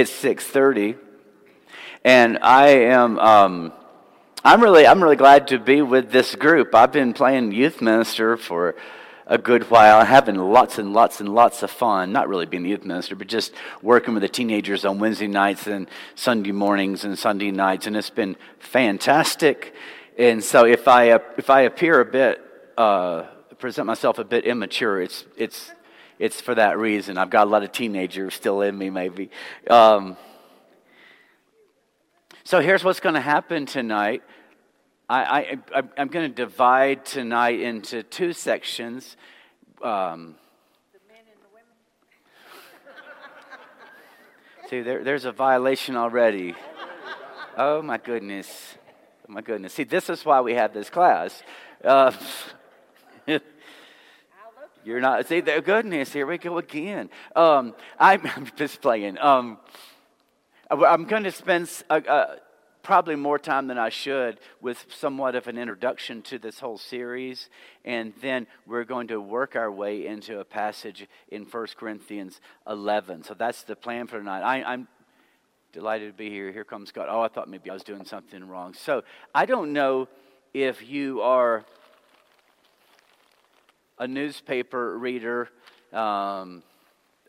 it's 6:30, and I am. Um, I'm really, I'm really glad to be with this group. I've been playing youth minister for a good while, having lots and lots and lots of fun. Not really being the youth minister, but just working with the teenagers on Wednesday nights and Sunday mornings and Sunday nights, and it's been fantastic. And so, if I if I appear a bit, uh, present myself a bit immature, it's it's it's for that reason. I've got a lot of teenagers still in me, maybe. Um, so here's what's going to happen tonight. I, am going to divide tonight into two sections. Um, see, there, there's a violation already. Oh, my goodness. Oh, my goodness. See, this is why we have this class. Uh, you're not, see, the goodness, here we go again. Um, I'm, I'm, just playing. Um, I'm going to spend uh, uh, probably more time than I should with somewhat of an introduction to this whole series. And then we're going to work our way into a passage in 1 Corinthians 11. So that's the plan for tonight. I, I'm delighted to be here. Here comes God. Oh, I thought maybe I was doing something wrong. So I don't know if you are a newspaper reader. Um,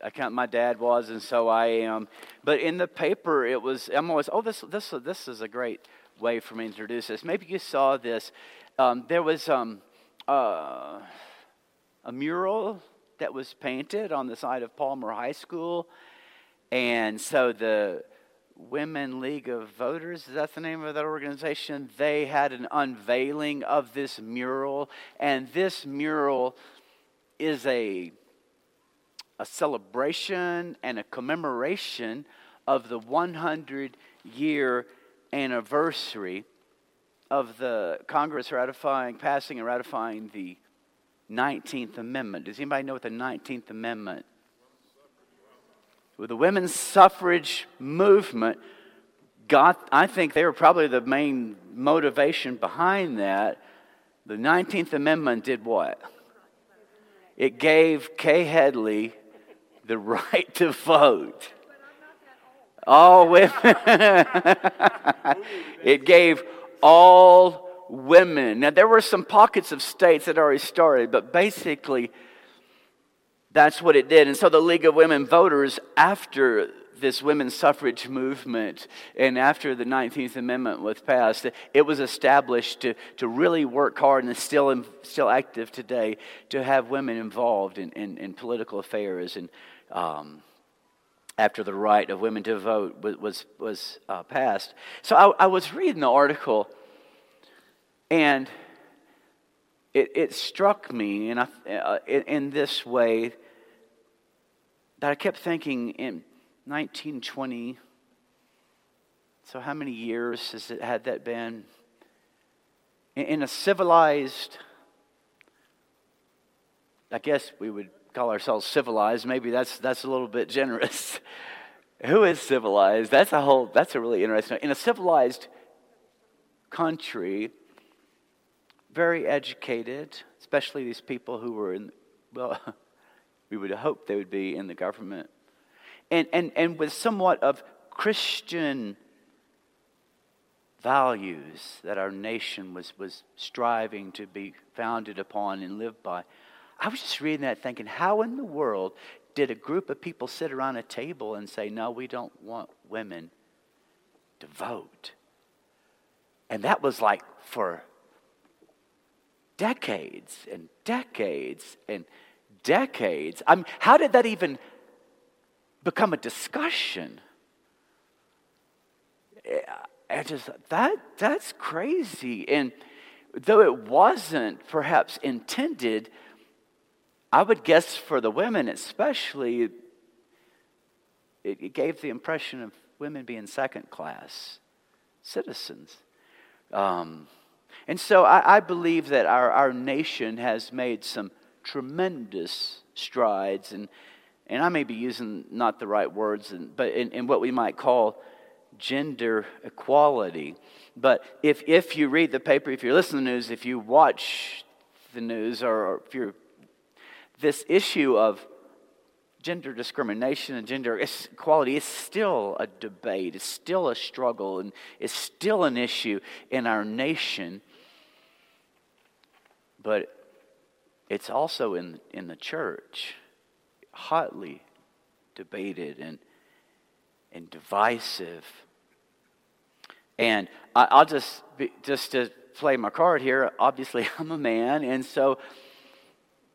I count my dad was, and so I am. But in the paper, it was. I'm always. Oh, this this this is a great way for me to introduce this. Maybe you saw this. Um, there was um, uh, a mural that was painted on the side of Palmer High School, and so the Women League of Voters, is that the name of that organization? They had an unveiling of this mural, and this mural is a a celebration and a commemoration of the 100 year anniversary of the Congress ratifying, passing and ratifying the 19th Amendment. Does anybody know what the 19th Amendment? With the women's suffrage movement, got, I think they were probably the main motivation behind that. The 19th Amendment did what? It gave Kay Headley the right to vote. All women. it gave all women. Now, there were some pockets of states that already started, but basically, that's what it did. And so the League of Women Voters, after this women's suffrage movement and after the 19th Amendment was passed, it was established to, to really work hard and is still, still active today to have women involved in, in, in political affairs. And um, after the right of women to vote was, was, was uh, passed. So I, I, was reading the article, and it, it struck me uh, in, in this way that I kept thinking in 1920. So, how many years has it had that been? In, in a civilized, I guess we would call ourselves civilized. Maybe that's, that's a little bit generous. Who is civilized? That's a whole, that's a really interesting. In a civilized country, very educated, especially these people who were in, well, we would hope they would be in the government, and, and, and with somewhat of Christian values that our nation was, was striving to be founded upon and lived by. I was just reading that thinking, how in the world did a group of people sit around a table and say, no, we don't want women to vote? And that was like for decades and decades and decades. I mean, how did that even become a discussion? I just that that's crazy. And though it wasn't perhaps intended I would guess for the women, especially, it, it gave the impression of women being second class citizens. Um, and so I, I, believe that our, our nation has made some tremendous strides, and, and I may be using not the right words, in, but in, in what we might call gender equality. But if, if you read the paper, if you listen to the news, if you watch the news, or, or if you're this issue of gender discrimination and gender equality is still a debate, it's still a struggle, and it's still an issue in our nation. But it's also in, in the church, hotly debated and, and divisive. And I, will just, be, just to play my card here, obviously I'm a man, and so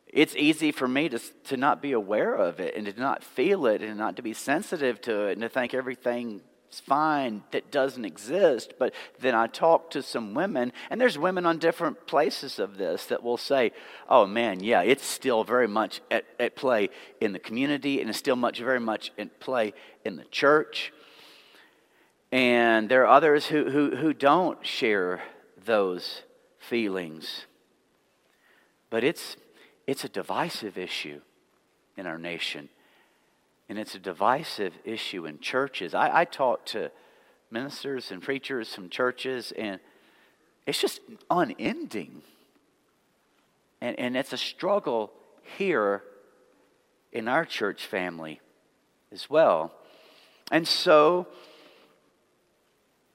it's easy for me to, to not be aware of it and to not feel it and not to be sensitive to it and to think everything's fine that doesn't exist. But then I talk to some women, and there's women on different places of this that will say, oh man, yeah, it's still very much at, at play in the community and it's still much, very much at play in the church. And there are others who, who, who don't share those feelings. But it's it's a divisive issue in our nation. And it's a divisive issue in churches. I, I talk to ministers and preachers from churches, and it's just unending. And, and it's a struggle here in our church family as well. And so,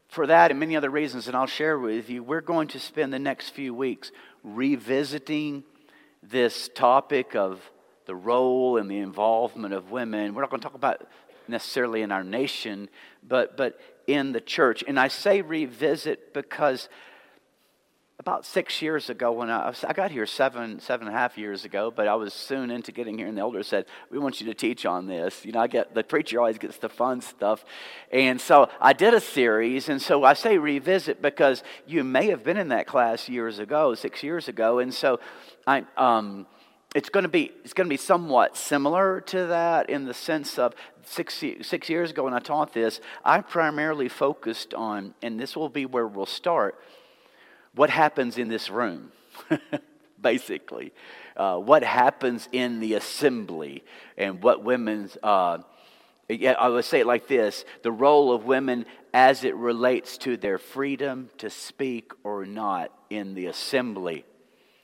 for that and many other reasons that I'll share with you, we're going to spend the next few weeks revisiting this topic of the role and the involvement of women. We're not going to talk about necessarily in our nation, but, but in the church. And I say revisit because about six years ago, when I, I got here seven, seven and a half years ago, but I was soon into getting here, and the elder said, We want you to teach on this. You know, I get the preacher always gets the fun stuff. And so I did a series, and so I say revisit because you may have been in that class years ago, six years ago. And so I, um, it's going to be it's going to be somewhat similar to that in the sense of six six years ago when I taught this, I primarily focused on, and this will be where we'll start. What happens in this room, basically, uh, what happens in the assembly, and what women's. Uh, I would say it like this the role of women as it relates to their freedom to speak or not in the assembly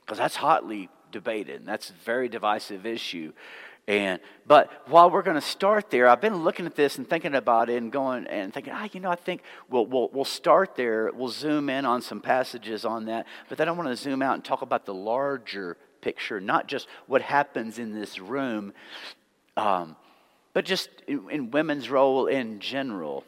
because that's hotly debated and that's a very divisive issue. And but while we're going to start there i've been looking at this and thinking about it and going and thinking ah you know i think we'll, we'll, we'll start there. We'll zoom in on some passages on that. But then i want to zoom out and talk about the larger picture not just what happens in this room um, but just in, in, women's role in general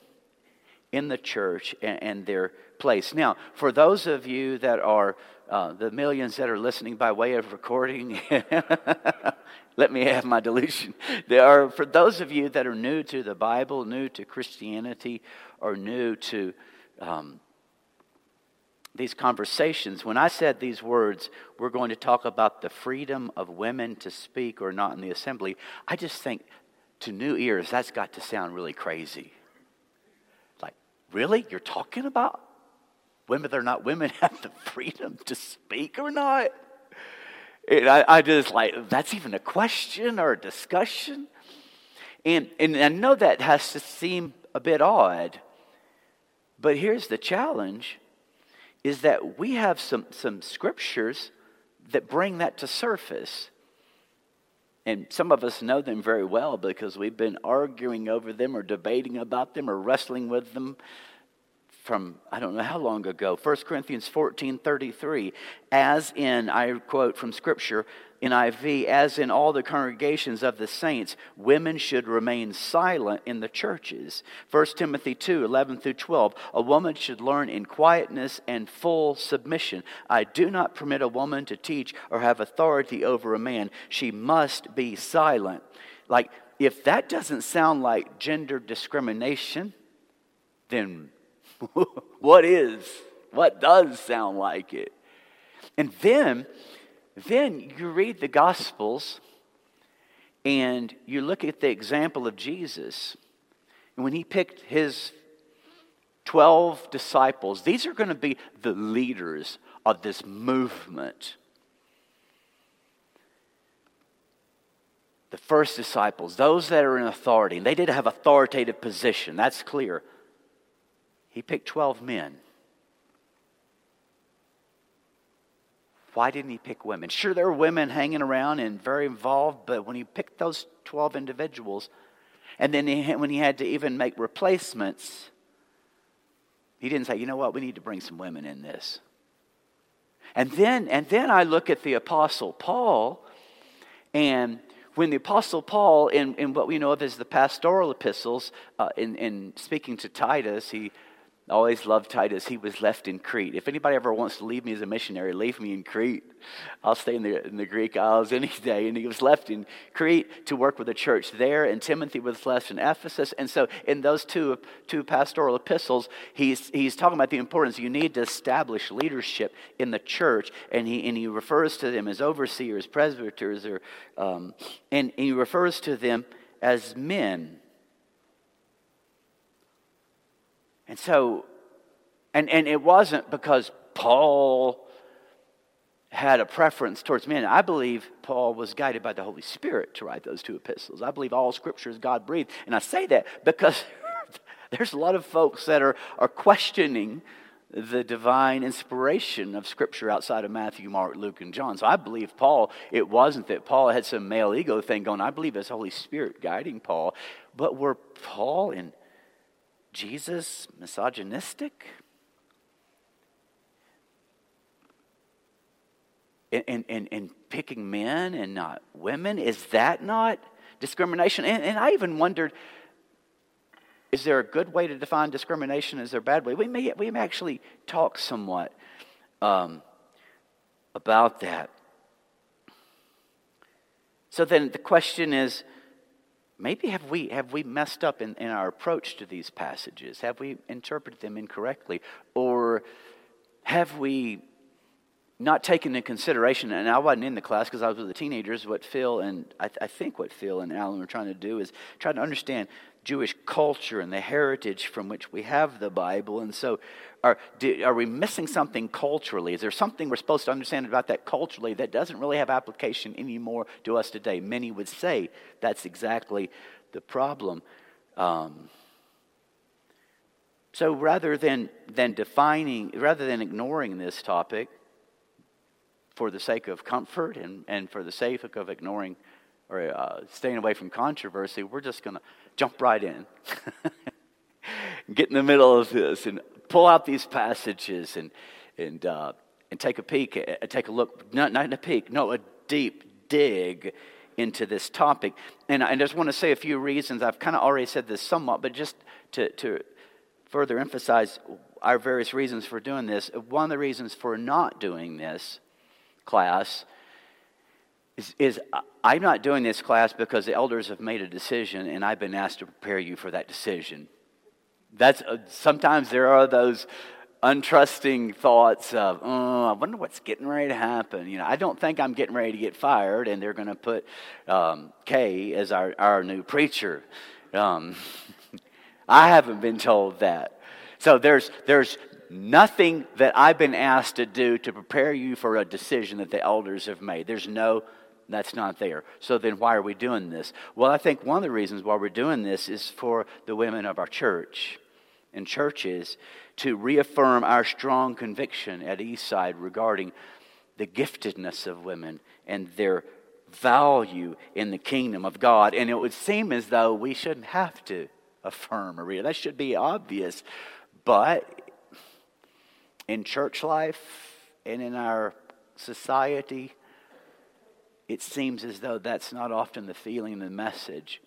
in the church and, and their place now for those of you that are uh, the millions that are listening by way of recording, let me have my delusion. There are, for those of you that are new to the Bible, new to Christianity, or new to um, these conversations, when I said these words, we're going to talk about the freedom of women to speak or not in the assembly, I just think to new ears, that's got to sound really crazy. Really? You're talking about women or not women have the freedom to speak or not. And I, I just like, that's even a question or a discussion. And, and I know that has to seem a bit odd, but here's the challenge is that we have some, some scriptures that bring that to surface. And some of us know them very well because we've been arguing over them or debating about them or wrestling with them from I don't know how long ago, 1 Corinthians 14 33. As in, I quote from Scripture, NIV, as in all the congregations of the saints, women should remain silent in the churches. 1 Timothy 2 11 through 12. A woman should learn in quietness and full submission. I do not permit a woman to teach or have authority over a man. She must be silent. Like, if that doesn't sound like gender discrimination, then what is? What does sound like it? And then, then you read the Gospels and you look at the example of Jesus. And when he picked his 12 disciples, these are going to be the leaders of this movement. The first disciples, those that are in authority, they did have authoritative position, that's clear. He picked 12 men. why didn't he pick women? Sure, there were women hanging around and very involved, but when he picked those 12 individuals, and then he, when he had to even make replacements, he didn't say, you know what, we need to bring some women in this. And then, and then I look at the Apostle Paul, and when the Apostle Paul, in, in what we know of as the pastoral epistles, uh, in, in speaking to Titus, he always loved Titus. He was left in Crete. If anybody ever wants to leave me as a missionary, leave me in Crete. I'll stay in the, in the Greek Isles any day. And he was left in Crete to work with the church there, and Timothy was left in Ephesus. And so, in those two, two pastoral epistles, he's, he's talking about the importance you need to establish leadership in the church. And he, and he refers to them as overseers, presbyters, or, um, and he refers to them as men And so, and, and it wasn't because Paul had a preference towards men. I believe Paul was guided by the Holy Spirit to write those two epistles. I believe all scripture is God breathed. And I say that because there's a lot of folks that are, are questioning the divine inspiration of Scripture outside of Matthew, Mark, Luke, and John. So I believe Paul, it wasn't that Paul had some male ego thing going. I believe it's Holy Spirit guiding Paul. But were Paul and Jesus misogynistic? And, and, and, picking men and not women? Is that not discrimination? And, and I even wondered is there a good way to define discrimination? Is there a bad way? We may, we may actually talk somewhat um, about that. So then the question is maybe have we, have we messed up in, in our approach to these passages? Have we interpreted them incorrectly? Or have we not taken into consideration, and I wasn't in the class because I was with the teenagers, what Phil and I, th- I, think what Phil and Alan were trying to do is try to understand Jewish culture and the heritage from which we have the Bible. And so, are, do, are we missing something culturally? Is there something we're supposed to understand about that culturally that doesn't really have application anymore to us today? Many would say that's exactly the problem. Um, so rather than, than defining, rather than ignoring this topic, for the sake of comfort and, and for the sake of ignoring or uh, staying away from controversy, we're just going to jump right in. Get in the middle of this and pull out these passages and, and, uh, and take a peek, uh, take a look, not, not a peek, no, a deep dig into this topic. And I just want to say a few reasons. I've kind of already said this somewhat, but just to, to further emphasize our various reasons for doing this, one of the reasons for not doing this class is, is I'm not doing this class because the elders have made a decision and I've been asked to prepare you for that decision. That's uh, sometimes there are those untrusting thoughts of, oh, I wonder what's getting ready to happen. You know, I don't think I'm getting ready to get fired, and they're going to put um, Kay as our, our new preacher. Um, I haven't been told that. So there's, there's nothing that I've been asked to do to prepare you for a decision that the elders have made. There's no, that's not there. So then why are we doing this? Well, I think one of the reasons why we're doing this is for the women of our church and churches to reaffirm our strong conviction at Eastside regarding the giftedness of women and their value in the kingdom of God. And it would seem as though we shouldn't have to affirm Maria. That should be obvious. But in church life and in our society, it seems as though that's not often the feeling, and the message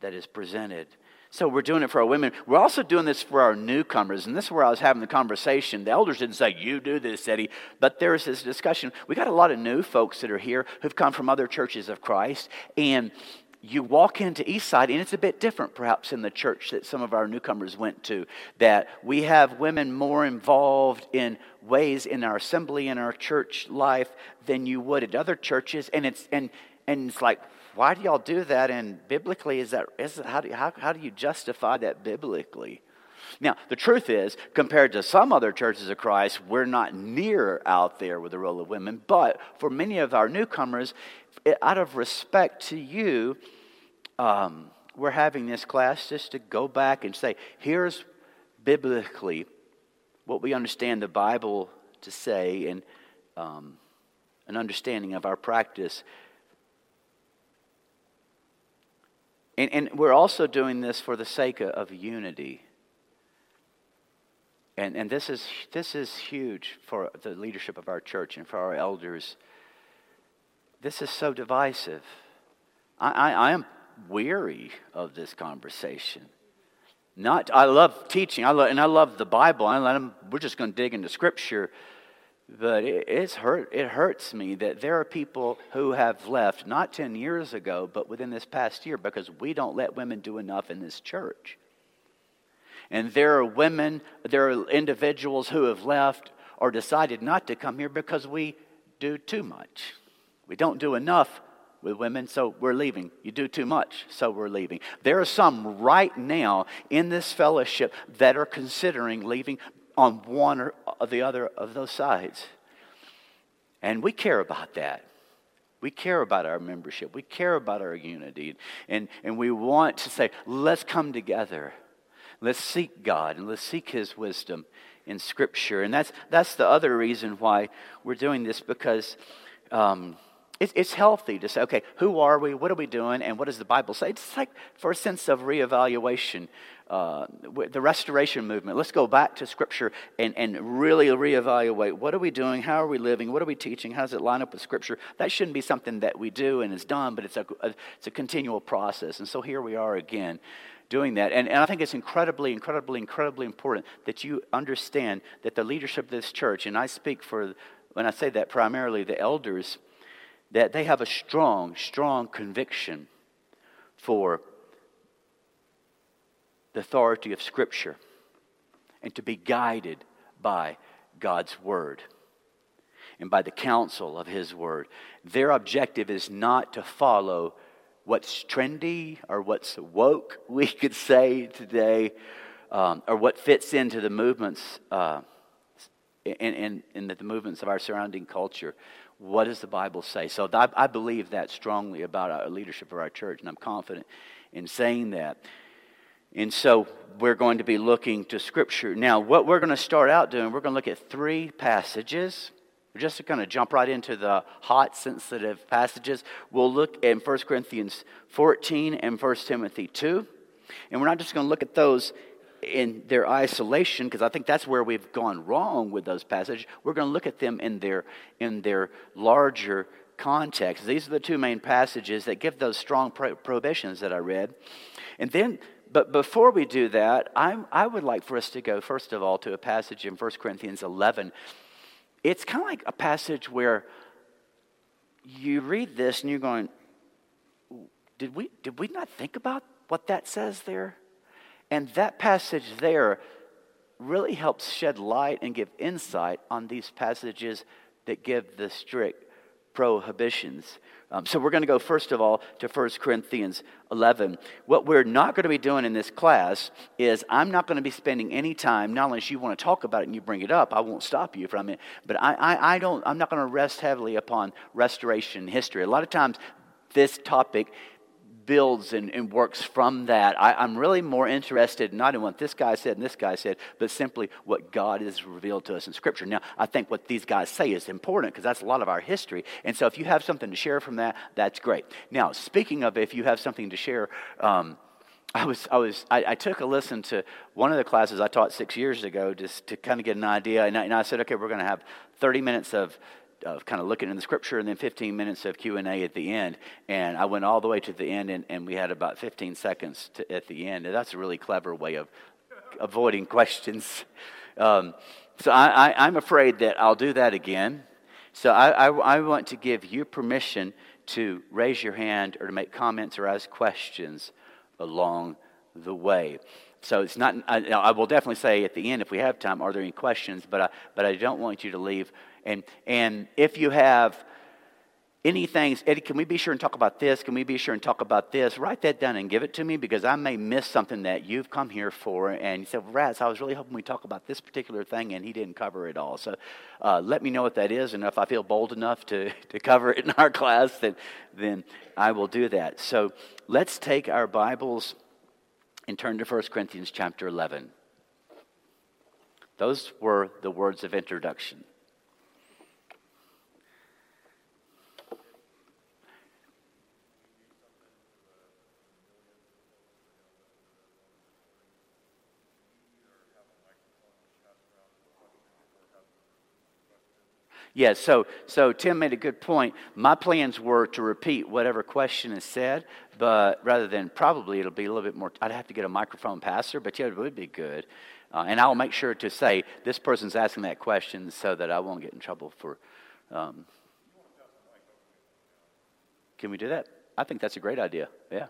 that is presented. So we're doing it for our women. We're also doing this for our newcomers. And this is where I was having the conversation. The elders didn't say, You do this, Eddie. But there's this discussion. We got a lot of new folks that are here who've come from other churches of Christ. And you walk into Eastside, and it's a bit different perhaps in the church that some of our newcomers went to, that we have women more involved in ways in our assembly and our church life than you would at other churches. And it's, and, and it's like, why do y'all do that? And biblically, is that, is how, do, how, how do you justify that biblically? Now, the truth is, compared to some other churches of Christ, we're not near out there with the role of women. But for many of our newcomers, out of respect to you, um, we're having this class just to go back and say, here's biblically what we understand the Bible to say, and um, an understanding of our practice. And, and we're also doing this for the sake of unity. And, and this, is, this is huge for the leadership of our church and for our elders. This is so divisive. I, I, I am weary of this conversation. Not, I love teaching, I love, and I love the Bible. I let them, we're just going to dig into Scripture. But it, it's hurt, it hurts me that there are people who have left, not 10 years ago, but within this past year, because we don't let women do enough in this church. And there are women, there are individuals who have left or decided not to come here because we do too much. We don't do enough with women, so we're leaving. You do too much, so we're leaving. There are some right now in this fellowship that are considering leaving on one or the other of those sides. And we care about that. We care about our membership. We care about our unity. And, and we want to say, let's come together. Let's seek God and let's seek His wisdom in Scripture. And that's, that's the other reason why we're doing this because um, it, it's healthy to say, okay, who are we? What are we doing? And what does the Bible say? It's like for a sense of reevaluation. Uh, the restoration movement. Let's go back to Scripture and, and really reevaluate what are we doing? How are we living? What are we teaching? How does it line up with Scripture? That shouldn't be something that we do and is done, but it's a, a it's a continual process. And so here we are again doing that. And, and I think it's incredibly, incredibly, incredibly important that you understand that the leadership of this church, and I speak for, when I say that, primarily the elders, that they have a strong, strong conviction for the authority of Scripture and to be guided by God's Word and by the counsel of His Word. Their objective is not to follow what's trendy or what's woke, we could say today, um, or what fits into the movements uh, in, in, in the movements of our surrounding culture. What does the Bible say? So I, I believe that strongly about our leadership of our church, and I'm confident in saying that. And so we're going to be looking to Scripture. Now, what we're going to start out doing, we're going to look at three passages. We're just going to jump right into the hot, sensitive passages. We'll look in 1 Corinthians 14 and 1 Timothy 2. And we're not just going to look at those in their isolation, because I think that's where we've gone wrong with those passages. We're going to look at them in their, in their larger context. These are the two main passages that give those strong prohibitions that I read. And then, but before we do that, I'm, I would like for us to go, first of all, to a passage in 1 Corinthians 11. It's kind of like a passage where you read this and you're going, did we, did we not think about what that says there? And that passage there really helps shed light and give insight on these passages that give the strict prohibitions. Um, so we're going to go first of all to 1 Corinthians 11. What we're not going to be doing in this class is I'm not going to be spending any time, not unless you want to talk about it and you bring it up, I won't stop you from it. But I, I, I don't, I'm not going to rest heavily upon restoration history. A lot of times this topic builds and, and works from that. I, am really more interested not in what this guy said and this guy said, but simply what God has revealed to us in Scripture. Now, I think what these guys say is important because that's a lot of our history. And so if you have something to share from that, that's great. Now, speaking of if you have something to share, um, I was, I was, I, I, took a listen to one of the classes I taught six years ago just to kind of get an idea. And I, and I said, okay, we're going to have 30 minutes of of kind of looking in the scripture and then 15 minutes of q&a at the end. And i went all the way to the end and, and we had about 15 seconds to, at the end. And that's a really clever way of avoiding questions. Um, so I, am afraid that i'll do that again. So I, I, I want to give you permission to raise your hand or to make comments or ask questions along the way. So it's not I, I, will definitely say at the end if we have time are there any questions? But I, but I don't want you to leave and, and if you have any things, Eddie, can we be sure and talk about this? Can we be sure and talk about this? Write that down and give it to me because I may miss something that you've come here for. And you said, well, Raz, I was really hoping we talk about this particular thing, and he didn't cover it all. So uh, let me know what that is, and if I feel bold enough to, to cover it in our class, then, then I will do that. So let's take our Bibles and turn to 1 Corinthians chapter 11. Those were the words of introduction. Yeah, so so Tim made a good point. My plans were to repeat whatever question is said, but rather than probably it'll be a little bit more. I'd have to get a microphone passer, but yeah, it would be good. Uh, and I'll make sure to say this person's asking that question so that I won't get in trouble for. Um, can we do that? I think that's a great idea. Yeah.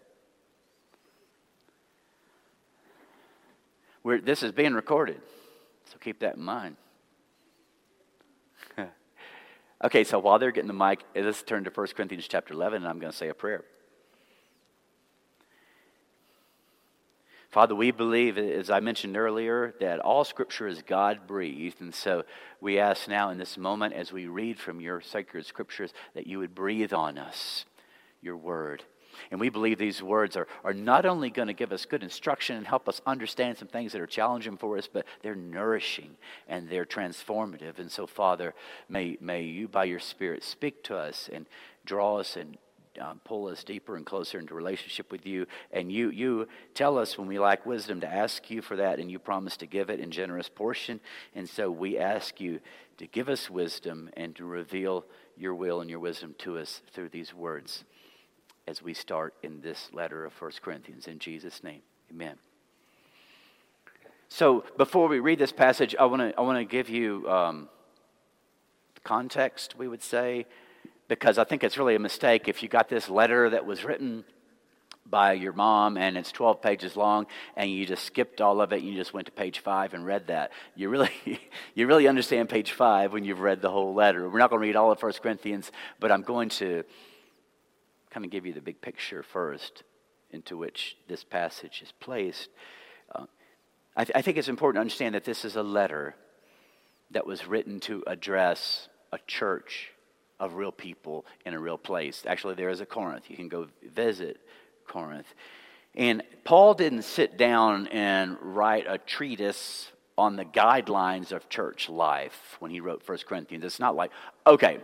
We're, this is being recorded, so keep that in mind. Okay, so while they're getting the mic, let's turn to 1 Corinthians chapter 11, and I'm going to say a prayer. Father, we believe, as I mentioned earlier, that all Scripture is God breathed. And so we ask now in this moment, as we read from your sacred Scriptures, that you would breathe on us your word. And we believe these words are, are not only going to give us good instruction and help us understand some things that are challenging for us, but they're nourishing and they're transformative. And so, Father, may, may you, by your Spirit, speak to us and draw us and um, pull us deeper and closer into relationship with you. And you, you tell us when we lack wisdom to ask you for that, and you promise to give it in generous portion. And so we ask you to give us wisdom and to reveal your will and your wisdom to us through these words as we start in this letter of 1 Corinthians. In Jesus' name, amen. So before we read this passage, I want to I want to give you um, context. We would say because I think it's really a mistake if you got this letter that was written by your mom and it's 12 pages long and you just skipped all of it and you just went to page 5 and read that you really you really understand page 5 when you've read the whole letter we're not going to read all of 1 corinthians but i'm going to kind of give you the big picture first into which this passage is placed. Uh, I, th- I think it's important to understand that this is a letter that was written to address a church of real people in a real place. Actually, there is a Corinth. You can go visit Corinth. And Paul didn't sit down and write a treatise on the guidelines of church life when he wrote 1 Corinthians. It's not like, okay,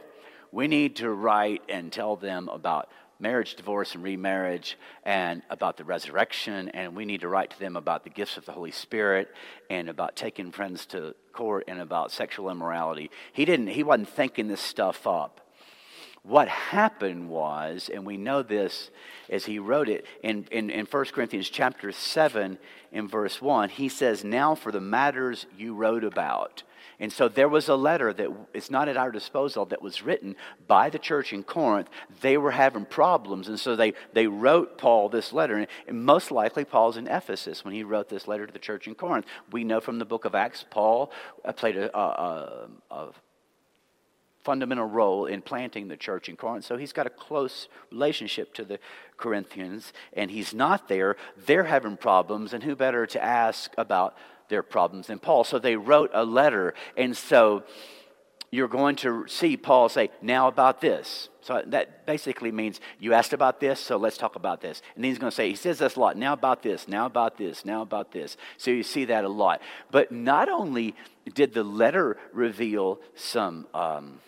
we need to write and tell them about marriage, divorce, and remarriage, and about the resurrection. And we need to write to them about the gifts of the Holy Spirit and about taking friends to court and about sexual immorality. He didn't. He wasn't thinking this stuff up. What happened was, and we know this as he wrote it in, in, in 1 Corinthians chapter 7 in verse 1, he says, Now for the matters you wrote about. And so there was a letter that is not at our disposal that was written by the church in Corinth. They were having problems, and so they, they wrote Paul this letter. And most likely, Paul's in Ephesus when he wrote this letter to the church in Corinth. We know from the book of Acts, Paul uh, played a, a, a fundamental role in planting the church in Corinth. So he's got a close relationship to the Corinthians, and he's not there. They're having problems, and who better to ask about their problems than Paul. So they wrote a letter. And so you're going to see Paul say, Now about this. So that basically means you asked about this, so let's talk about this. And then he's going to say, He says this a lot. Now about this, now about this, now about this. So you see that a lot. But not only did the letter reveal some um,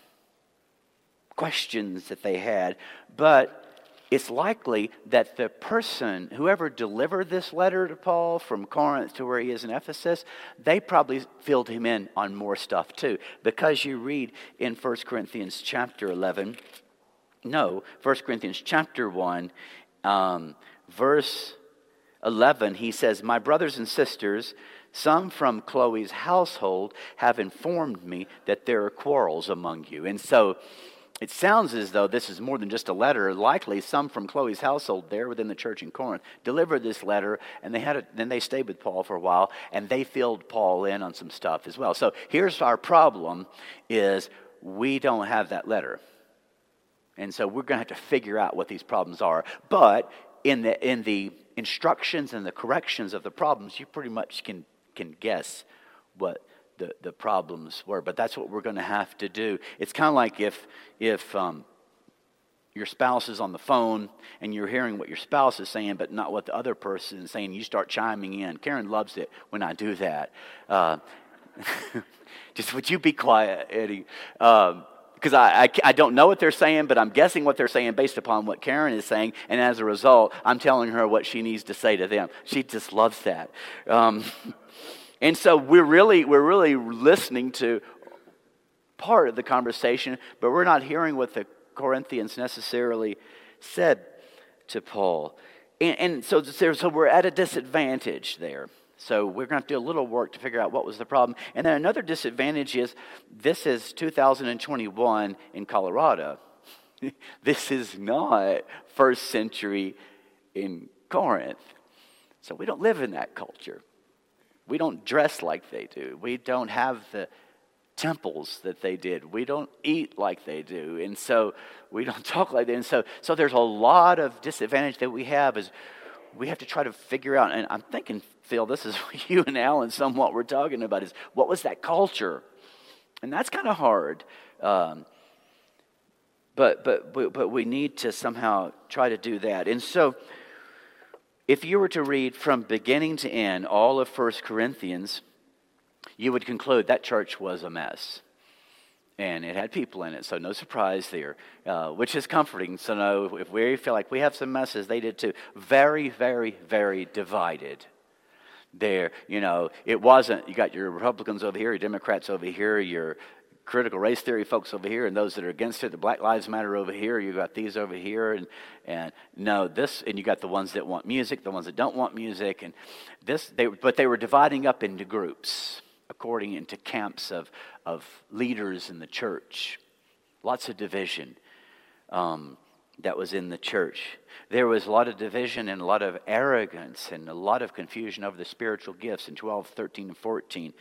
questions that they had, but it's likely that the person, whoever delivered this letter to Paul from Corinth to where he is in Ephesus, they probably filled him in on more stuff too. Because you read in 1 Corinthians chapter 11, no, 1 Corinthians chapter 1, um, verse 11, he says, My brothers and sisters, some from Chloe's household have informed me that there are quarrels among you. And so, it sounds as though this is more than just a letter. Likely, some from Chloe's household there within the church in Corinth delivered this letter, and they had a, then they stayed with Paul for a while, and they filled Paul in on some stuff as well. So here's our problem: is we don't have that letter, and so we're going to have to figure out what these problems are. But in the in the instructions and the corrections of the problems, you pretty much can can guess what the, the problems were. But that's what we're going to have to do. It's kind of like if, if um, your spouse is on the phone and you're hearing what your spouse is saying, but not what the other person is saying, you start chiming in. Karen loves it when I do that. Uh, just would you be quiet, Eddie? Um, because I, I, I, don't know what they're saying, but I'm guessing what they're saying based upon what Karen is saying. And as a result, I'm telling her what she needs to say to them. She just loves that. Um, And so we're really, we're really listening to part of the conversation, but we're not hearing what the Corinthians necessarily said to Paul. And, and so, so we're at a disadvantage there. So we're going to do a little work to figure out what was the problem. And then another disadvantage is this is 2021 in Colorado. this is not first century in Corinth. So we don't live in that culture. We don't dress like they do. We don't have the temples that they did. We don't eat like they do. And so we don't talk like that. And so, so there's a lot of disadvantage that we have is we have to try to figure out, and I'm thinking, Phil, this is you and Alan somewhat we're talking about, is what was that culture? And that's kind of hard. Um, but, but, but we need to somehow try to do that. And so, if you were to read from beginning to end all of First Corinthians, you would conclude that church was a mess. And it had people in it, so no surprise there, uh, which is comforting. So, no, if we feel like we have some messes, they did too. Very, very, very divided there. You know, it wasn't, you got your Republicans over here, your Democrats over here, your critical race theory folks over here and those that are against it, the Black Lives Matter over here, you got these over here, and, and no, this, and you got the ones that want music, the ones that don't want music, and this, they, but they were dividing up into groups according into camps of, of leaders in the church. Lots of division um, that was in the church. There was a lot of division and a lot of arrogance and a lot of confusion over the spiritual gifts in 12, 13, and 14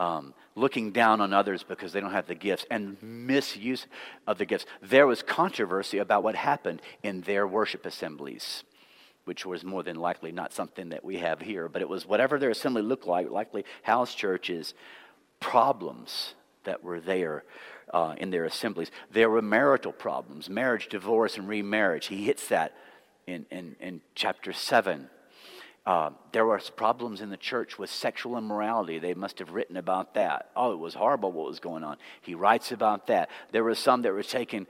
um, looking down on others because they don't have the gifts, and misuse of the gifts. There was controversy about what happened in their worship assemblies, which was more than likely not something that we have here, but it was whatever their assembly looked like, likely house churches, problems that were there. Uh, in their assemblies, there were marital problems, marriage, divorce, and remarriage. He hits that in, in, in chapter 7 uh, there were problems in the church with sexual immorality. They must have written about that. Oh, it was horrible what was going on. He writes about that. There were some that were taking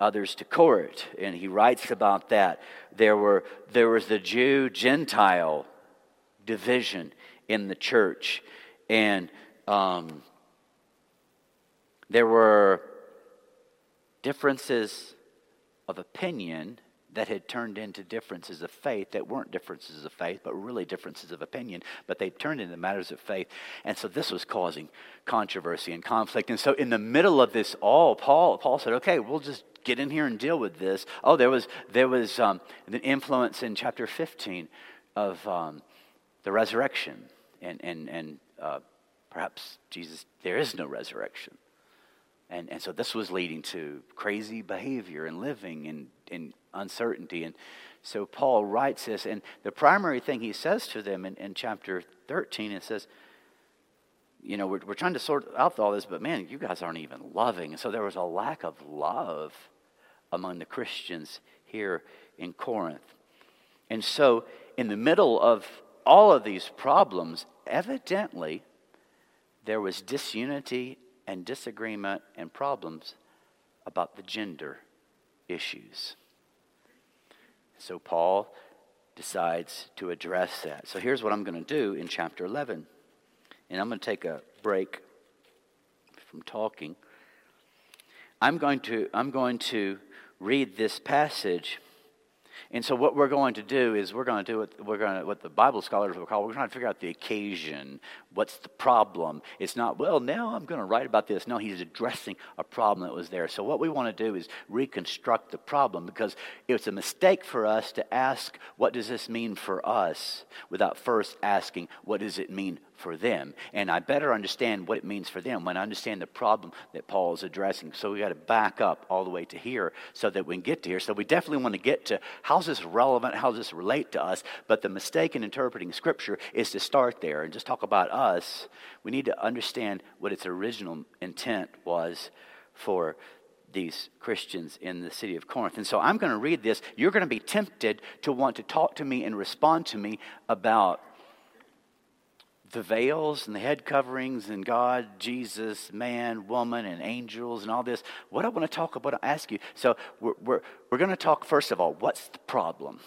others to court, and he writes about that. There, were, there was the Jew Gentile division in the church, and um, there were differences of opinion that had turned into differences of faith that weren't differences of faith, but really differences of opinion, but they turned into matters of faith. And so this was causing controversy and conflict. And so in the middle of this all, Paul, Paul said, okay, we'll just get in here and deal with this. Oh, there was, there was um, an influence in chapter 15 of um, the resurrection. And, and, and uh, perhaps Jesus, there is no resurrection. And, and so this was leading to crazy behavior and living and, and uncertainty. And so Paul writes this, and the primary thing he says to them in, in chapter 13, it says, you know, we're, we're trying to sort out all this, but man, you guys aren't even loving. And so there was a lack of love among the Christians here in Corinth. And so, in the middle of all of these problems, evidently, there was disunity and disagreement and problems about the gender issues. So Paul decides to address that. So here's what I'm going to do in chapter 11. And I'm going to take a break from talking. I'm going to, I'm going to read this passage and so what we're going to do is we're going to do what we're going to, what the Bible scholars will call we're trying to figure out the occasion. What's the problem? It's not well now I'm going to write about this. No, he's addressing a problem that was there. So what we want to do is reconstruct the problem because it's a mistake for us to ask what does this mean for us without first asking what does it mean for them. And I better understand what it means for them when I understand the problem that Paul is addressing. So we got to back up all the way to here so that we can get to here. So we definitely want to get to how's this relevant? How does this relate to us? But the mistake in interpreting Scripture is to start there and just talk about us. We need to understand what its original intent was for these Christians in the city of Corinth. And so I'm going to read this. You're going to be tempted to want to talk to me and respond to me about the veils and the head coverings and God, Jesus, man, woman, and angels and all this. What I want to talk about, I ask you. So we're, we're, we're going to talk, first of all, what's the problem?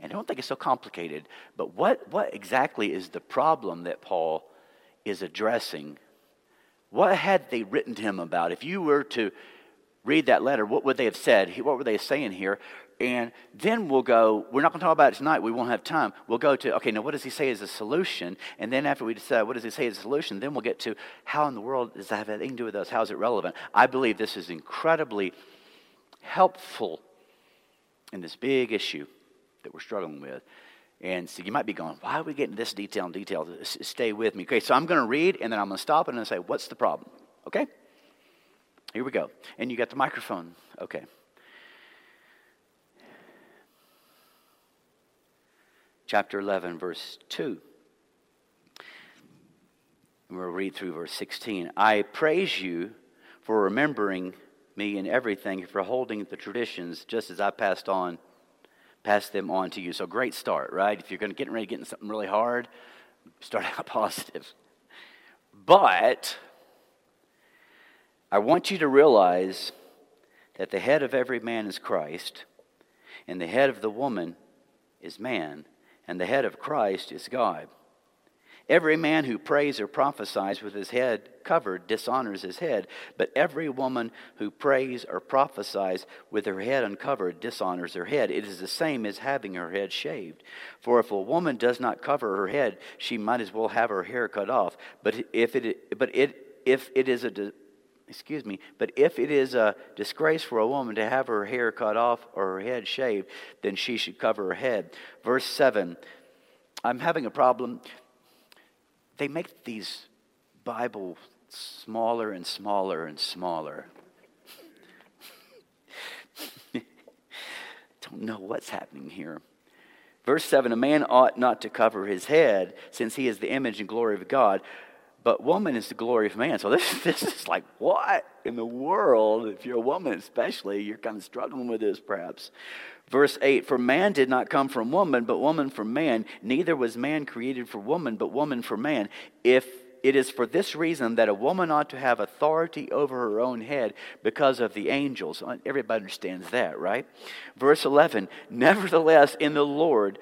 And I don't think it's so complicated, but what, what exactly is the problem that Paul is addressing What had they written to him about? If you were to read that letter, what would they have said? What were they saying here? And then we'll go, we're not going to talk about it tonight. We won't have time. We'll go to, okay, now what does he say is a solution? And then after we decide what does he say is a solution, then we'll get to how in the world does that have anything to do with us? How is it relevant? I believe this is incredibly helpful in this big issue that we're struggling with. And so you might be going, why are we getting this detail and detail? Stay with me. Okay, so I'm going to read and then I'm going to stop and say, what's the problem? Okay? Here we go. And you got the microphone. Okay. Chapter 11, verse 2. And we'll read through verse 16. I praise you for remembering me in everything, for holding the traditions just as I passed on pass them on to you. So great start, right? If you're going to get ready to get something really hard, start out positive. But I want you to realize that the head of every man is Christ, and the head of the woman is man, and the head of Christ is God. Every man who prays or prophesies with his head covered dishonors his head, but every woman who prays or prophesies with her head uncovered dishonors her head. It is the same as having her head shaved. For if a woman does not cover her head, she might as well have her hair cut off. But if it, but it, if it is a excuse me, but if it is a disgrace for a woman to have her hair cut off or her head shaved, then she should cover her head. Verse 7 I'm having a problem they make these Bible smaller and smaller and smaller. Don't know what's happening here. Verse 7 A man ought not to cover his head, since he is the image and glory of God, but woman is the glory of man. So this, this is like, what in the world? If you're a woman, especially, you're kind of struggling with this perhaps. Verse 8 For man did not come from woman, but woman from man. Neither was man created for woman, but woman for man. If it is for this reason that a woman ought to have authority over her own head because of the angels. Uh, everybody understands that, right? Verse 11 Nevertheless, in the Lord,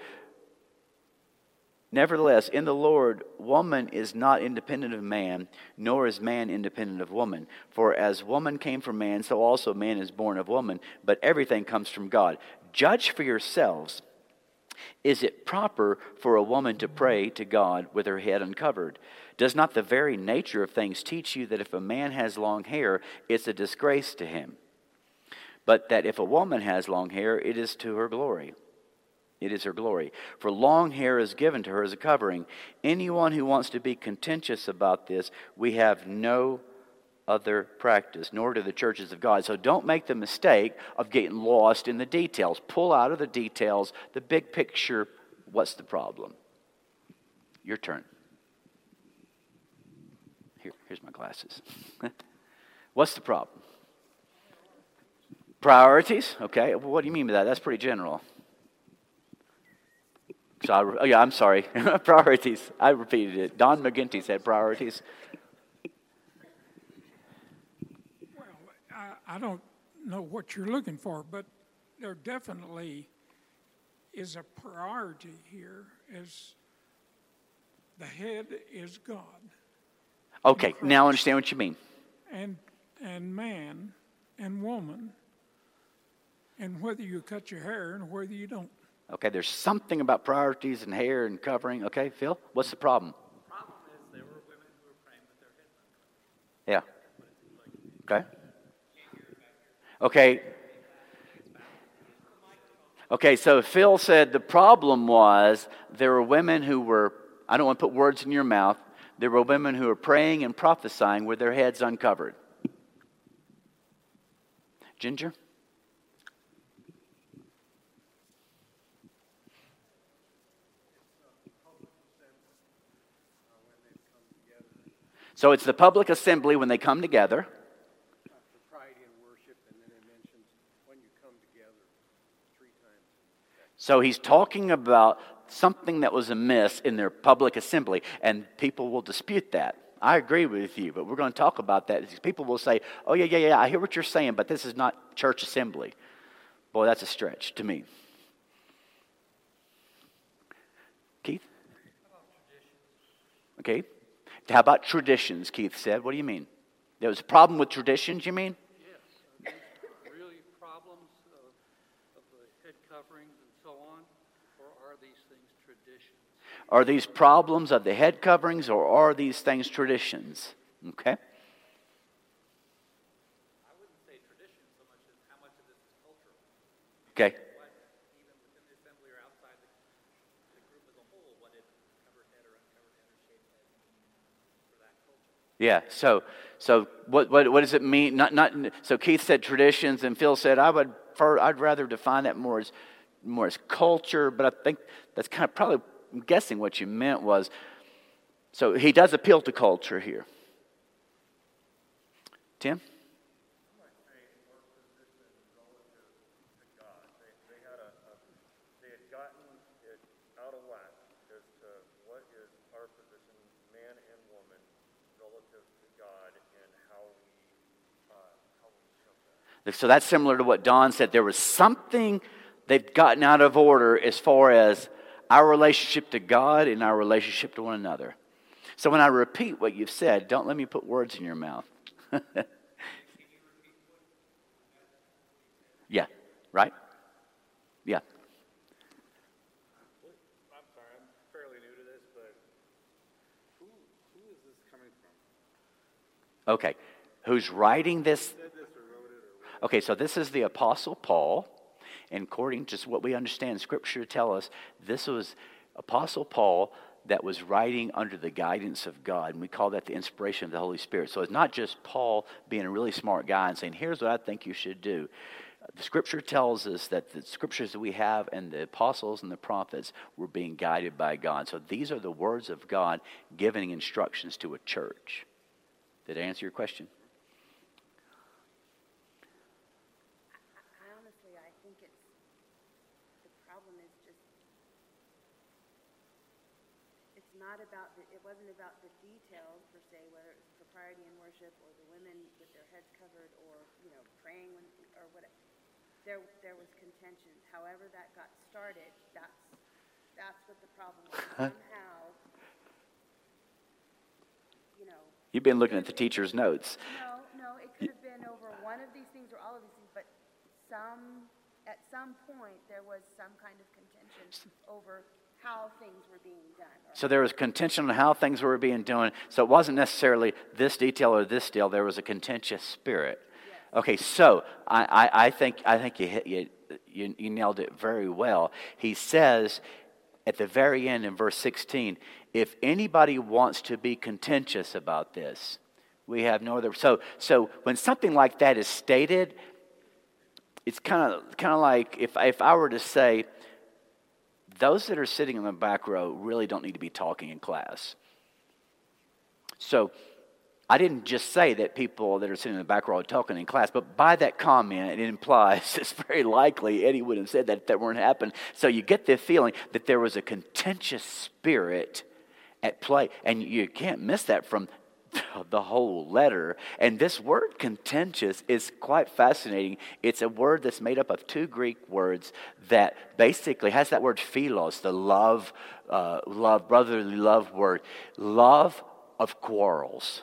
Nevertheless, in the Lord, woman is not independent of man, nor is man independent of woman. For as woman came from man, so also man is born of woman, but everything comes from God. Judge for yourselves. Is it proper for a woman to pray to God with her head uncovered? Does not the very nature of things teach you that if a man has long hair, it's a disgrace to him? But that if a woman has long hair, it is to her glory. It is her glory. For long hair is given to her as a covering. Anyone who wants to be contentious about this, we have no other practice, nor do the churches of God. So don't make the mistake of getting lost in the details. Pull out of the details the big picture. What's the problem? Your turn. Here, here's my glasses. What's the problem? Priorities? Okay. Well, what do you mean by that? That's pretty general. So I, oh yeah, I'm sorry. priorities. I repeated it. Don McGinty said priorities. I don't know what you're looking for, but there definitely is a priority here as the head is God. Okay, now I understand what you mean. And and man and woman and whether you cut your hair and whether you don't. Okay, there's something about priorities and hair and covering. Okay, Phil, what's the problem? The problem is there were women who were praying with their heads Yeah. Okay. Okay. Okay, so Phil said the problem was there were women who were, I don't want to put words in your mouth, there were women who were praying and prophesying with their heads uncovered. Ginger? So it's the public assembly when they come together. So he's talking about something that was amiss in their public assembly, and people will dispute that. I agree with you, but we're going to talk about that. People will say, Oh, yeah, yeah, yeah, I hear what you're saying, but this is not church assembly. Boy, that's a stretch to me. Keith? Okay. How about traditions, Keith said? What do you mean? There was a problem with traditions, you mean? Yes, are these really problems of, of the head coverings and so on, or are these things traditions? Are these problems of the head coverings or are these things traditions? Okay? I wouldn't say tradition so much as how much of this is cultural. Okay. What, even within the assembly or outside the, the group as a whole, what did covered head or uncovered head or shaved head mean for that culture? Yeah. So, so what, what, what does it mean? Not, not, so Keith said traditions, and Phil said I would, I'd rather define that more as, more as culture. But I think that's kind of probably, I'm guessing what you meant was. So he does appeal to culture here. Tim. They had a, a, they had gotten it out of whack as to what is our position, man and woman, relative to God and how we, uh, how we show that. So that's similar to what Don said. There was something they've gotten out of order as far as our relationship to God and our relationship to one another. So when I repeat what you've said, don't let me put words in your mouth. yeah, right? Yeah. I'm sorry, I'm fairly new to this, but who, who is this coming from? Okay. Who's writing this? Said this or wrote it or Okay, so this is the Apostle Paul. And according to what we understand, Scripture tell us this was Apostle Paul that was writing under the guidance of God. And we call that the inspiration of the Holy Spirit. So it's not just Paul being a really smart guy and saying, here's what I think you should do. The Scripture tells us that the Scriptures that we have and the apostles and the prophets were being guided by God. So these are the words of God giving instructions to a church. Did I answer your question? I honestly, I think it's, the problem is just, it's not about, the it wasn't about the details per se, whether it's propriety in worship or the women with their heads covered or, you know, praying when, or what. There, there was contention. However that got started, that's, that's what the problem was. Somehow, you know, You've been looking at the teacher's notes. no, no, it could have been over one of these things or all of these things, but some, at some point, there was some kind of contention over how things were being done. So there was contention on how things were being done. So it wasn't necessarily this detail or this deal. There was a contentious spirit. Okay, so I, I, I think I think you, hit, you you you nailed it very well. He says at the very end in verse 16, if anybody wants to be contentious about this, we have no other. So so when something like that is stated, it's kind of kind of like if if I were to say those that are sitting in the back row really don't need to be talking in class. So I didn't just say that people that are sitting in the back row are talking in class, but by that comment, it implies it's very likely Eddie would have said that if that weren't happening. So you get the feeling that there was a contentious spirit at play, and you can't miss that from the whole letter. And this word contentious is quite fascinating. It's a word that's made up of two Greek words that basically has that word philos, the love, uh, love, brotherly love word, love of quarrels,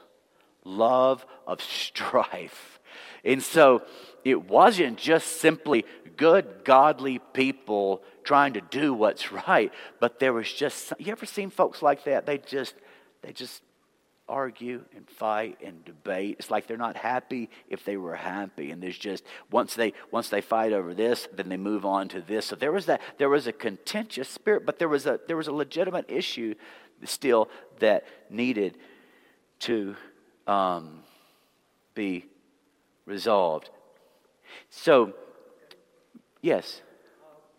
love of strife. And so it wasn't just simply good, godly people trying to do what's right, but there was just, you ever seen folks like that? They just, they just argue and fight and debate. It's like they're not happy if they were happy. And there's just once they once they fight over this, then they move on to this. So there was that there was a contentious spirit, but there was a there was a legitimate issue still that needed to um, be resolved. So yes.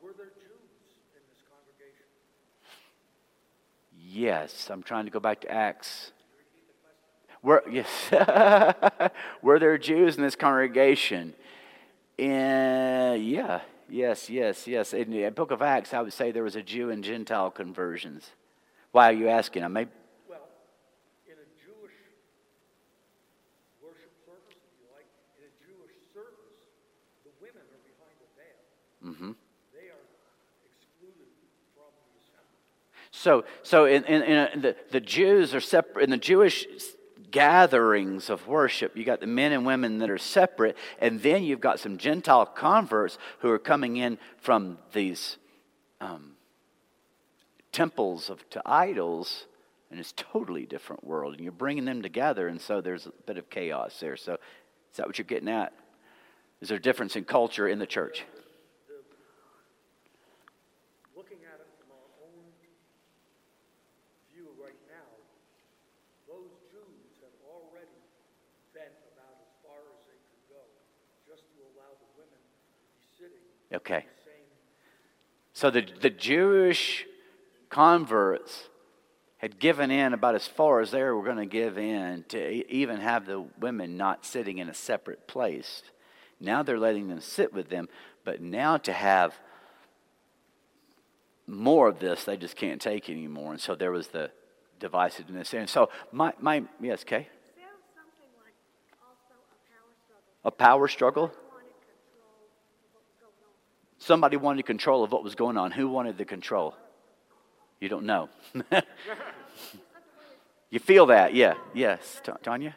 Were there Jews in this congregation? Yes, I'm trying to go back to Acts. Were, yes. Were there Jews in this congregation? Uh, yeah, yes, yes, yes. In the book of Acts, I would say there was a Jew and Gentile conversions. Why are you asking? I may, Well, in a Jewish worship service, if you like, in a Jewish service, the women are behind the veil. hmm They are excluded from the assembly. So, so in, in, in the, the Jews are separate, in the Jewish gatherings of worship. You got the men and women that are separate, and then you've got some Gentile converts who are coming in from these um, temples of to idols, and it's totally different world. And you're bringing them together, and so there's a bit of chaos there. So, is that what you're getting at? Is there a difference in culture in the church? looking at it from our own view right now, those Jews have already bent about as far as they could go, just to allow the women to be sitting Okay. in the same. So the, the Jewish converts had given in about as far as they were going to give in to even have the women not sitting in a separate place. Now they're letting them sit with them, but now to have more of this, they just can't take anymore. And so there was the divisiveness. And so my, my yes, Kay? Like a power. A power struggle? Wanted control of what was going on. Somebody wanted control of what was going on. Who wanted the control? You don't know. you feel that? Yeah. Yes. Ta- Tanya?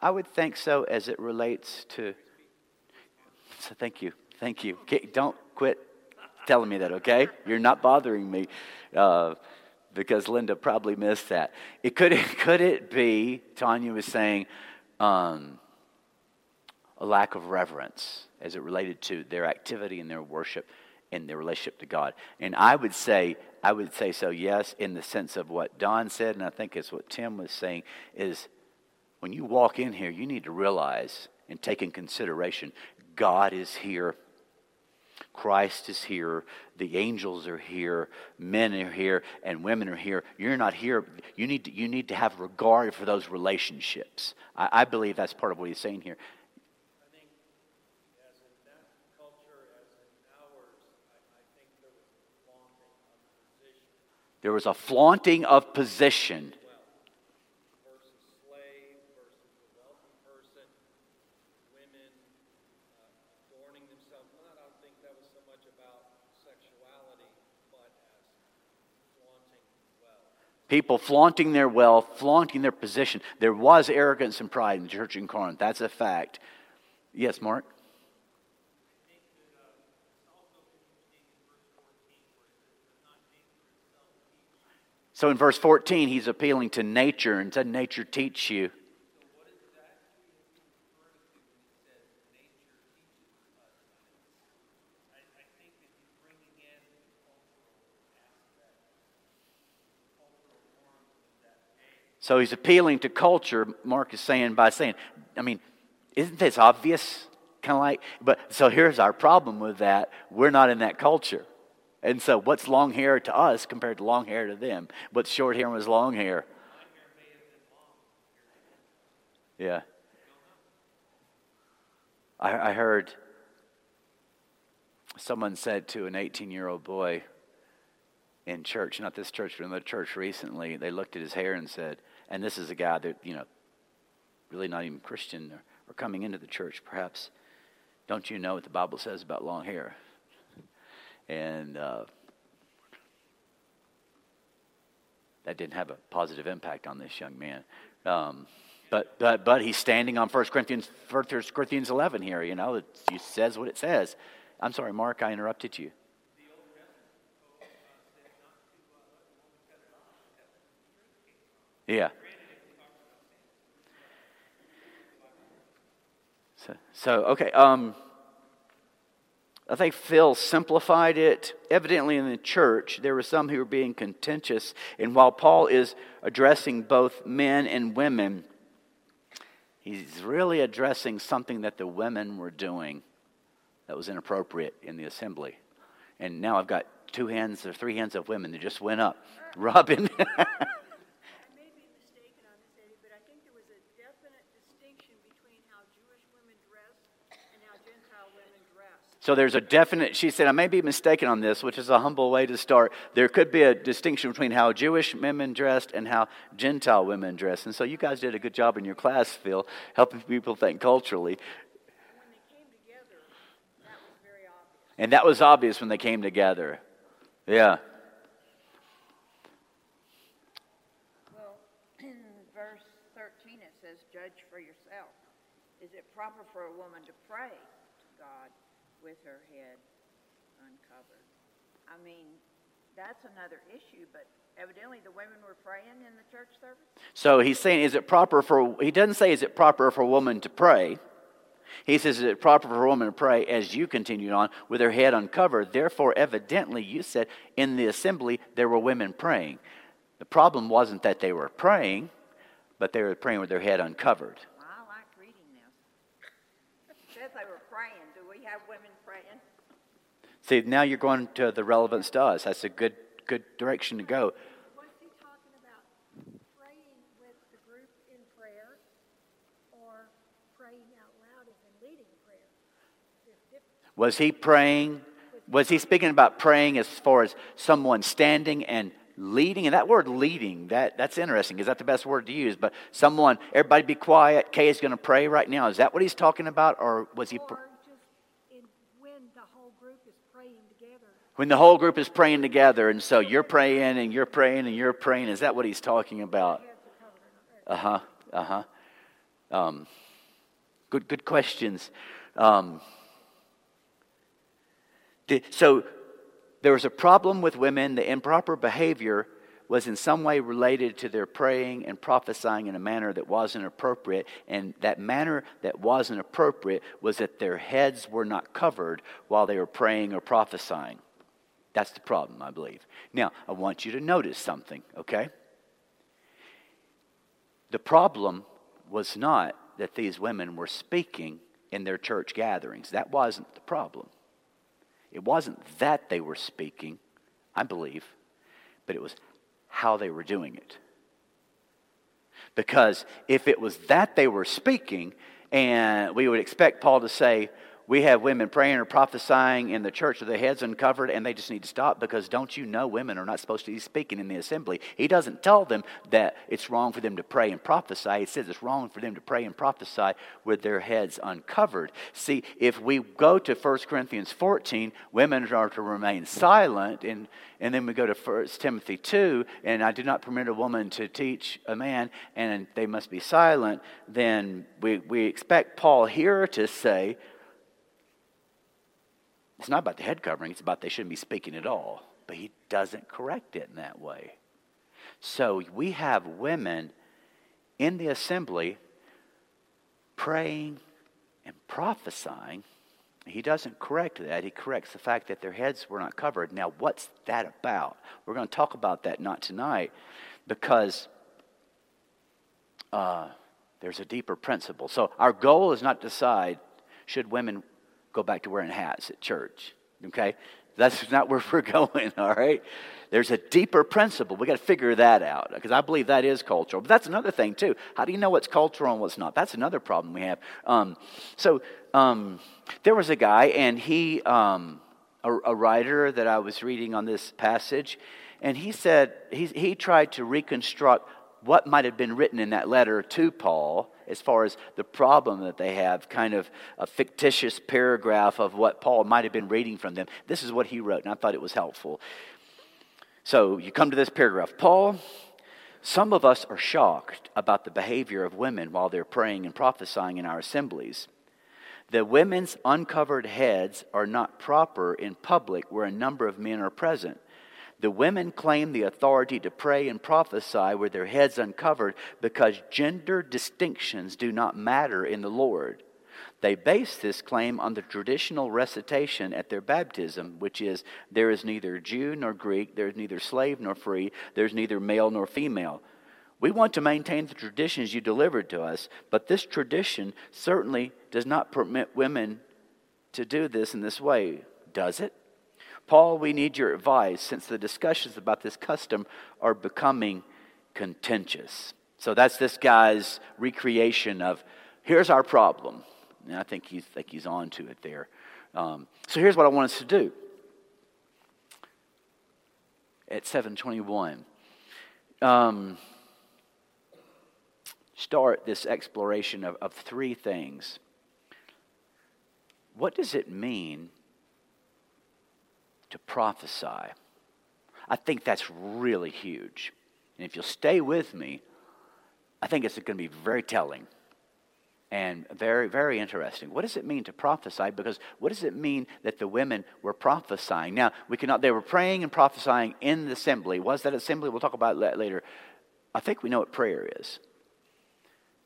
I would think so as it relates to. So thank you. Thank you. Okay, don't quit telling me that, okay? You're not bothering me uh, because Linda probably missed that. It could, could it be, Tanya was saying, um, a lack of reverence as it related to their activity and their worship and their relationship to God. And I would say, I would say so, yes, in the sense of what Don said, and I think it's what Tim was saying, is when you walk in here, you need to realize and take in consideration God is here. Christ is here. The angels are here. Men are here. And women are here. You're not here. You need to, you need to have regard for those relationships. I, I believe that's part of what he's saying here. There was a flaunting of position. versus slave versus the wealthy person, women uh, adorning themselves. Well, I don't think that was so much about sexuality, but as flaunting wealth. People flaunting their wealth, flaunting their position. There was arrogance and pride in the church in Corinth. That's a fact. Yes, Mark? So in verse 14, he's appealing to nature and said, Nature teach you. So he's appealing to culture, Mark is saying, by saying, I mean, isn't this obvious? Kind of like, but so here's our problem with that. We're not in that culture. And so what's long hair to us compared to long hair to them? What's short hair was long hair? Yeah. I, I heard someone said to an 18 year old boy in church, not this church, but another church recently, they looked at his hair and said, and this is a guy that, you know, really not even Christian or, or coming into the church, perhaps. Don't you know what the Bible says about long hair? And uh, that didn't have a positive impact on this young man. Um, but, but, but he's standing on 1 Corinthians, 1 Corinthians 11 here, you know, it, it says what it says. I'm sorry, Mark, I interrupted you. Yeah. So, so okay. Um, I think Phil simplified it. Evidently, in the church, there were some who were being contentious. And while Paul is addressing both men and women, he's really addressing something that the women were doing that was inappropriate in the assembly. And now I've got two hands or three hands of women that just went up. Robin. I may be mistaken on this, Eddie, but I think there was a definite distinction between how Jewish women dressed and how Gentile women dressed. So there's a definite, she said, I may be mistaken on this, which is a humble way to start. There could be a distinction between how Jewish women dressed and how Gentile women dressed. And so you guys did a good job in your class, Phil, helping people think culturally. And that was obvious when they came together. Yeah. Well, in verse 13, it says, Judge for yourself. Is it proper for a woman to pray with her head uncovered? I mean, that's another issue, but evidently the women were praying in the church service. So he's saying, is it proper for, he doesn't say, is it proper for a woman to pray? He says, Is it proper for a woman to pray as you continued on with her head uncovered? Therefore, evidently, you said in the assembly there were women praying. The problem wasn't that they were praying, but they were praying with their head uncovered. Well, I like reading this. It says they were praying. Do we have women praying? See, now you're going to the relevance to us. That's a good, good direction to go. Was he praying with the group in prayer or praying out loud as in leading prayer? There's different. Was he praying? Was he speaking about praying as far as someone standing and leading? And that word leading, that, that's interesting. Is that the best word to use? But someone, everybody be quiet. Kay is going to pray right now. Is that what he's talking about? Or was he. Pr- Or just in, when the whole group is praying together. When the whole group is praying together, and so you're praying and you're praying and you're praying, is that what he's talking about? Uh huh. Uh huh. Um, good. Good questions. Um, so there was a problem with women. The improper behavior was in some way related to their praying and prophesying in a manner that wasn't appropriate. And that manner that wasn't appropriate was that their heads were not covered while they were praying or prophesying. That's the problem, I believe. Now, I want you to notice something, okay? The problem was not that these women were speaking in their church gatherings. That wasn't the problem. It wasn't that they were speaking, I believe, but it was how they were doing it. Because if it was that they were speaking, and we would expect Paul to say, we have women praying or prophesying in the church with their heads uncovered, and they just need to stop because don't you know women are not supposed to be speaking in the assembly? He doesn't tell them that it's wrong for them to pray and prophesy. He says it's wrong for them to pray and prophesy with their heads uncovered. See, if we go to 1 Corinthians 14, women are to remain silent, and, and then we go to 1 Timothy 2, and I do not permit a woman to teach a man, and they must be silent, then we, we expect Paul here to say, it's not about the head covering, it's about they shouldn't be speaking at all. But he doesn't correct it in that way. So we have women in the assembly praying and prophesying. He doesn't correct that. He corrects the fact that their heads were not covered. Now, what's that about? We're going to talk about that not tonight because uh, there's a deeper principle. So, our goal is not to decide should women go back to wearing hats at church. Okay? That's not where we're going, all right? There's a deeper principle. We got to figure that out because I believe that is cultural. But that's another thing, too. How do you know what's cultural and what's not? That's another problem we have. Um, so, um, there was a guy, and he, um, a, a writer that I was reading on this passage, and he said he, he tried to reconstruct what might have been written in that letter to Paul as far as the problem that they have, kind of a fictitious paragraph of what Paul might have been reading from them. This is what he wrote, and I thought it was helpful. So you come to this paragraph Paul, some of us are shocked about the behavior of women while they're praying and prophesying in our assemblies. The women's uncovered heads are not proper in public where a number of men are present. The women claim the authority to pray and prophesy with their heads uncovered because gender distinctions do not matter in the Lord. They base this claim on the traditional recitation at their baptism, which is there is neither Jew nor Greek, there is neither slave nor free, there is neither male nor female. We want to maintain the traditions you delivered to us, but this tradition certainly does not permit women to do this in this way, does it? Paul, we need your advice since the discussions about this custom are becoming contentious. So that's this guy's recreation of here's our problem. And I think he's, think he's on to it there. Um, so here's what I want us to do at 721. Um, start this exploration of, of three things. What does it mean to prophesy? I think that's really huge. And if you'll stay with me, I think it's going to be very telling and very, very interesting. What does it mean to prophesy? Because what does it mean that the women were prophesying? Now, we cannot, they were praying and prophesying in the assembly. Was that assembly? We'll talk about that later. I think we know what prayer is.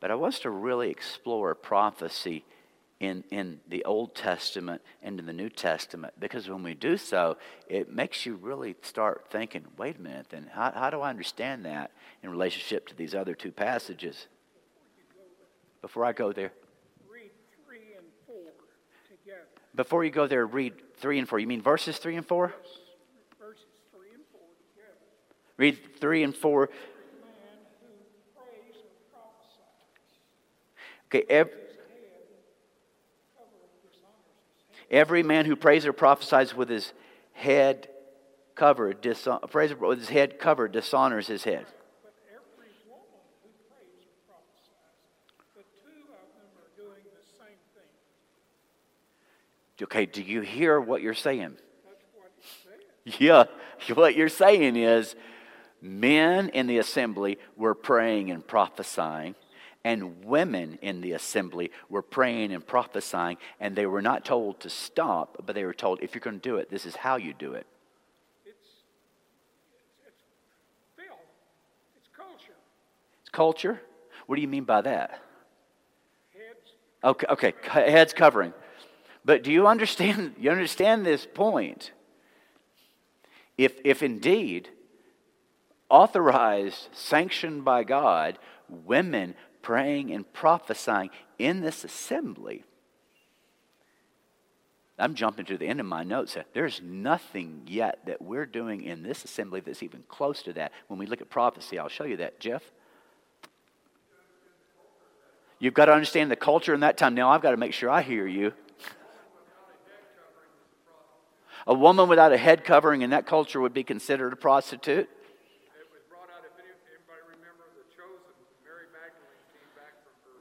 But I want us to really explore prophecy in, in the Old Testament and in the New Testament because when we do so, it makes you really start thinking, wait a minute, then how, how do I understand that in relationship to these other two passages? Before I go there. Read three and four together. Before you go there, read three and four. You mean verses three and four? Verses three and four together. Read three and four. Man who prays and prophesies. Okay, every, His head covered dishonors his head. Every man who prays or prophesies with his head covered, dishon- prays with his head covered, dishonors his head. Okay, do you hear what you're saying? What. Yeah, what you're saying is men in the assembly were praying and prophesying, and women in the assembly were praying and prophesying, and they were not told to stop, but they were told, if you're going to do it, this is how you do it. It's, it's, it's film. It's culture. It's culture? What do you mean by that? Heads Okay, okay, heads covering. But do you understand? You understand this point? If, if indeed authorized, sanctioned by God, women praying and prophesying in this assembly, I'm jumping to the end of my notes. There's nothing yet that we're doing in this assembly that's even close to that. When we look at prophecy, I'll show you that. Jeff? You've got to understand the culture in that time. Now, I've got to make sure I hear you. A woman without a head covering in that culture would be considered a prostitute. It was brought out, if any, anybody remember the chosen, Mary Magdalene came back from her,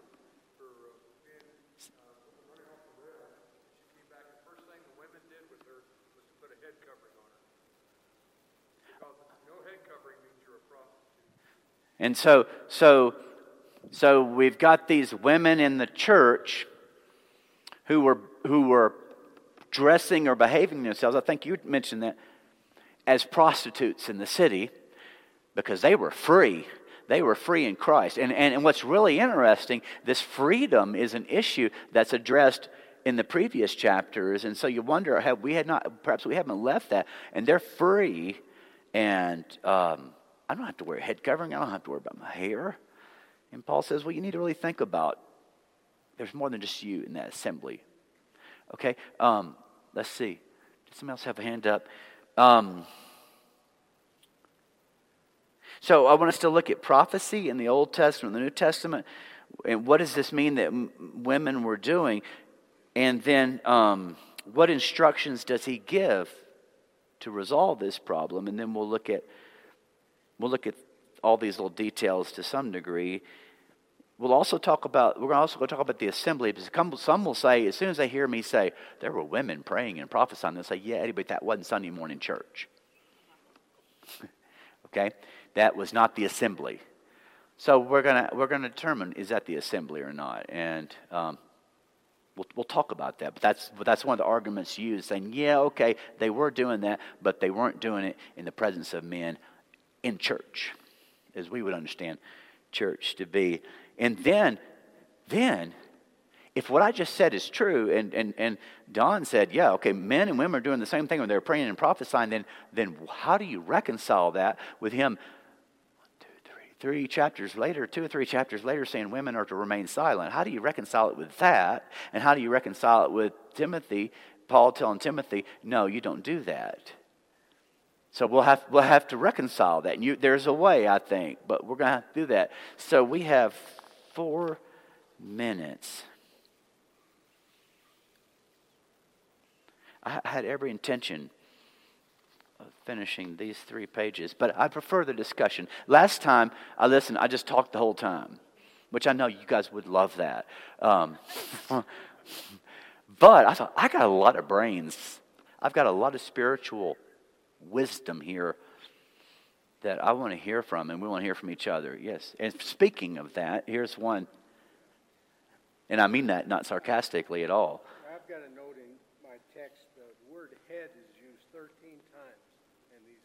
her, uh, being, uh, running off the road. She came back, the first thing the women did with her was to put a head covering on her. Because no head covering means you're a prostitute. And so, so, so we've got these women in the church who were, who were dressing or behaving themselves. I think you mentioned that as prostitutes in the city because they were free. They were free in Christ. And, and, and what's really interesting, this freedom is an issue that's addressed in the previous chapters. And so you wonder, have we had not, perhaps we haven't left that. And they're free. And um, I don't have to wear a head covering. I don't have to worry about my hair. And Paul says, well, you need to really think about there's more than just you in that assembly. Okay, um, let's see. Did someone else have a hand up? Um, so I want us to look at prophecy in the Old Testament, the New Testament, and what does this mean that women were doing? And then um, what instructions does he give to resolve this problem? And then we'll look at we'll look at all these little details to some degree. We'll also talk about, we're also going to talk about the assembly because some will say, as soon as they hear me say, there were women praying and prophesying, they'll say, yeah, Eddie, but that wasn't Sunday morning church. okay? That was not the assembly. So we're going to we're to determine is that the assembly or not. And um, we'll, we'll talk about that. But that's, but that's one of the arguments used, saying, yeah, okay, they were doing that, but they weren't doing it in the presence of men in church, as we would understand church to be. And then, then, if what I just said is true, and, and, and Don said, yeah, okay, men and women are doing the same thing when they're praying and prophesying, then, then how do you reconcile that with him three chapters later, two or three chapters later, saying women are to remain silent? How do you reconcile it with that? And how do you reconcile it with Timothy, Paul telling Timothy, no, you don't do that? So we'll have, we'll have to reconcile that. And you, there's a way, I think, but we're going to have to do that. So we have four minutes. I had every intention of finishing these three pages, but I prefer the discussion. Last time I listened, I just talked the whole time, which I know you guys would love that. Um, but I thought, I got a lot of brains. I've got a lot of spiritual wisdom here that I want to hear from, and we want to hear from each other. Yes. And speaking of that, here's one. And I mean that not sarcastically at all. I've got a note in my text, the word head is used 13 times in these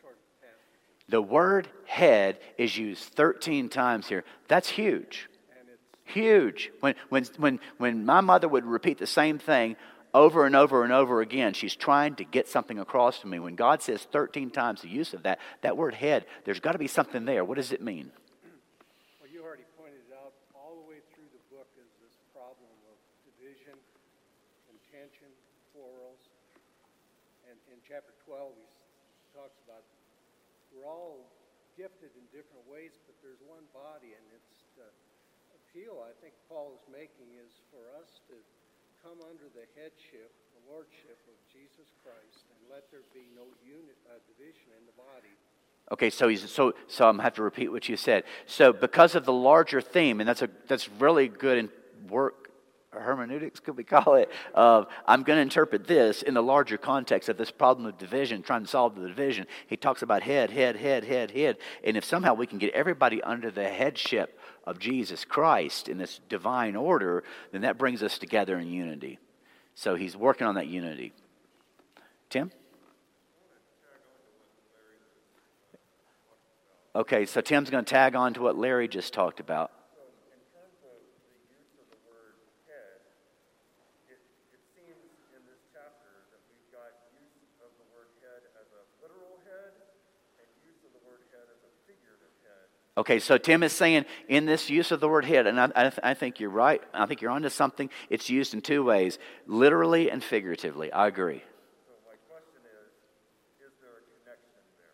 short passages. The word head is used 13 times here. That's huge. And it's, Huge. When, when, when, when my mother would repeat the same thing over and over and over again, she's trying to get something across to me. When God says 13 times the use of that, that word head, there's got to be something there. What does it mean? well, you already pointed out, all the way through the book is this problem of division, contention, quarrels. And in chapter 12, he talks about we're all gifted in different ways, but there's one body, and it's the appeal I think Paul is making is for us to come under the headship, the lordship of Jesus Christ, and let there be no unit, uh, division in the body. Okay, so he's so so I'm have to repeat what you said. So because of the larger theme, and that's a that's really good and work hermeneutics, could we call it? Uh, I'm going to interpret this in the larger context of this problem of division, trying to solve the division. He talks about head, head, head, head, head, and if somehow we can get everybody under the headship of Jesus Christ in this divine order, then that brings us together in unity. So he's working on that unity. Tim. Okay, so Tim's going to tag on to what Larry just talked about. So in terms of the use of the word head, it, it seems in this chapter that we've got use of the word head as a literal head and use of the word head as a figurative head. Okay, so Tim is saying in this use of the word head, and I, I, th- I think you're right. I think you're onto something. It's used in two ways literally and figuratively. I agree. So my question is, is there a connection there?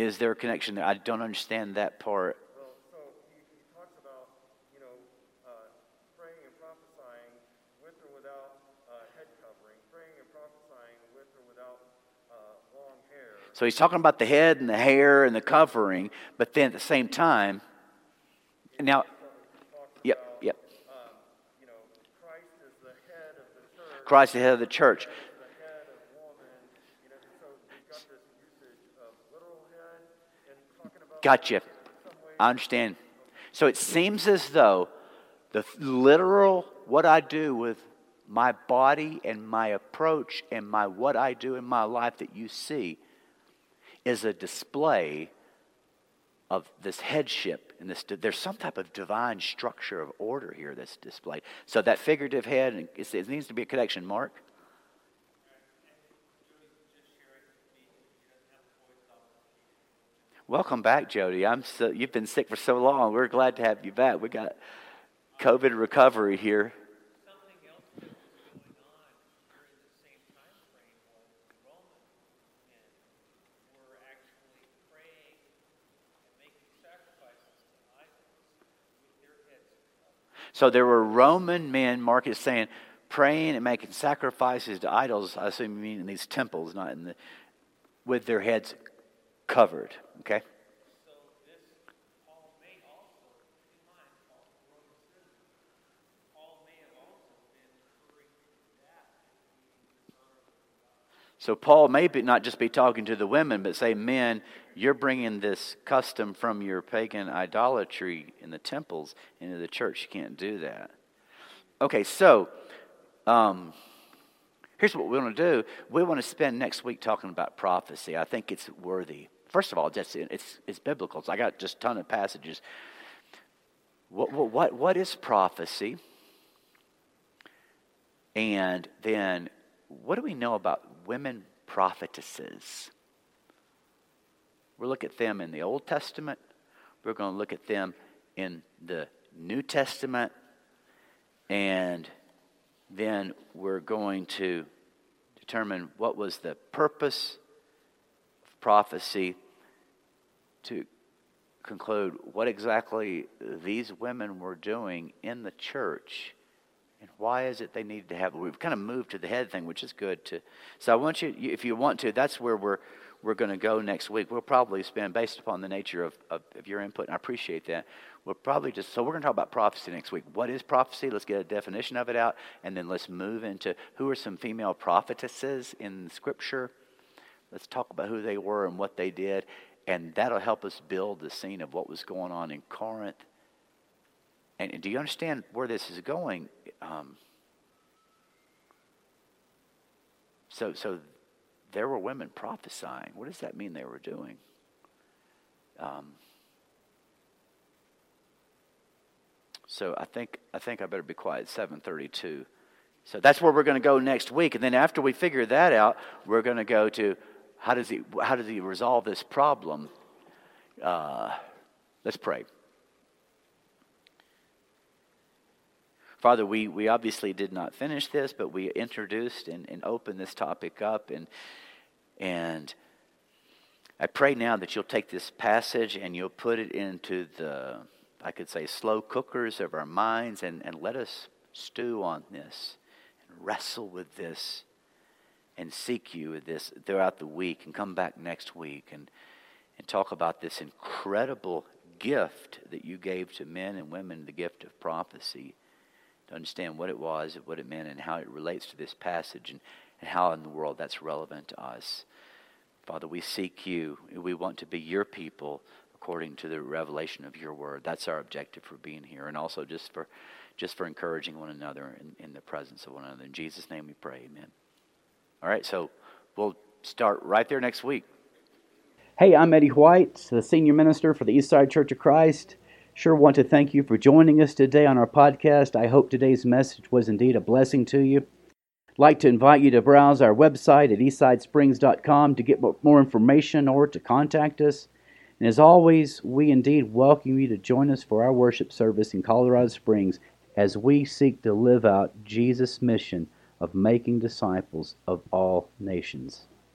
Is there a connection there? I don't understand that part. Well, so he, he talks about, you know, uh, praying and prophesying with or without uh, head covering, praying and prophesying with or without uh, long hair. So he's talking about the head and the hair and the covering, but then at the same time, now, yep, yep. Christ is the head of the church, Gotcha. I understand. So it seems as though the literal, what I do with my body and my approach and my what I do in my life that you see is a display of this headship and this there's some type of divine structure of order here that's displayed. So that figurative head it needs to be a connection mark? Welcome back jody. I'm so you've been sick for so long. We're glad to have you back. We got covid recovery here Something else that was going on during the same time frame was the Roman men were actually praying and making sacrifices to idols with their heads covered. So there were Roman men, Mark is saying, praying and making sacrifices to idols. I assume you mean in these temples, not in the, with their heads covered. Okay? So this, Paul may Paul may be, not just be talking to the women, but say, men, you're bringing this custom from your pagan idolatry in the temples into the church. You can't do that. Okay, so um, here's what we want to do. We want to spend next week talking about prophecy. I think it's worthy. First of all, just it's it's biblical. So I got just a ton of passages. What what what, what is prophecy? And then, what do we know about women prophetesses? We'll look at them in the Old Testament. We're going to look at them in the New Testament. And then we're going to determine what was the purpose of prophecy to conclude what exactly these women were doing in the church and why is it they needed to have? We've kind of moved to the head thing, which is good. To so I want you, if you want to, that's where we're we're going to go next week. We'll probably spend, based upon the nature of, of, of your input, and I appreciate that. We'll probably just so we're going to talk about prophecy next week. What is prophecy? Let's get a definition of it out, and then let's move into who are some female prophetesses in Scripture. Let's talk about who they were and what they did, and that'll help us build the scene of what was going on in Corinth and, do you understand where this is going? Um, so, so there were women prophesying. What does that mean they were doing? Um, so I think I think I better be quiet. Seven thirty-two. So that's where we're going to go next week, and then after we figure that out, we're going to go to how does he how does he resolve this problem? Uh, let's pray. Father, we, we obviously did not finish this, but we introduced and, and opened this topic up. And, and I pray now that you'll take this passage and you'll put it into the, I could say, slow cookers of our minds and, and let us stew on this and wrestle with this and seek you with this throughout the week and come back next week and, and talk about this incredible gift that you gave to men and women the gift of prophecy to understand what it was, what it meant, and how it relates to this passage, and, and how in the world that's relevant to us. Father, we seek you. We want to be your people according to the revelation of your word. That's our objective for being here, and also just for just for encouraging one another in, in the presence of one another. In Jesus' name we pray, amen. All right, so we'll start right there next week. Hey, I'm Eddie White, the senior minister for the Eastside Church of Christ. Sure want to thank you for joining us today on our podcast. I hope today's message was indeed a blessing to you. Like to invite you to browse our website at eastsidesprings.com to get more information or to contact us. And as always, we indeed welcome you to join us for our worship service in Colorado Springs as we seek to live out Jesus' mission of making disciples of all nations.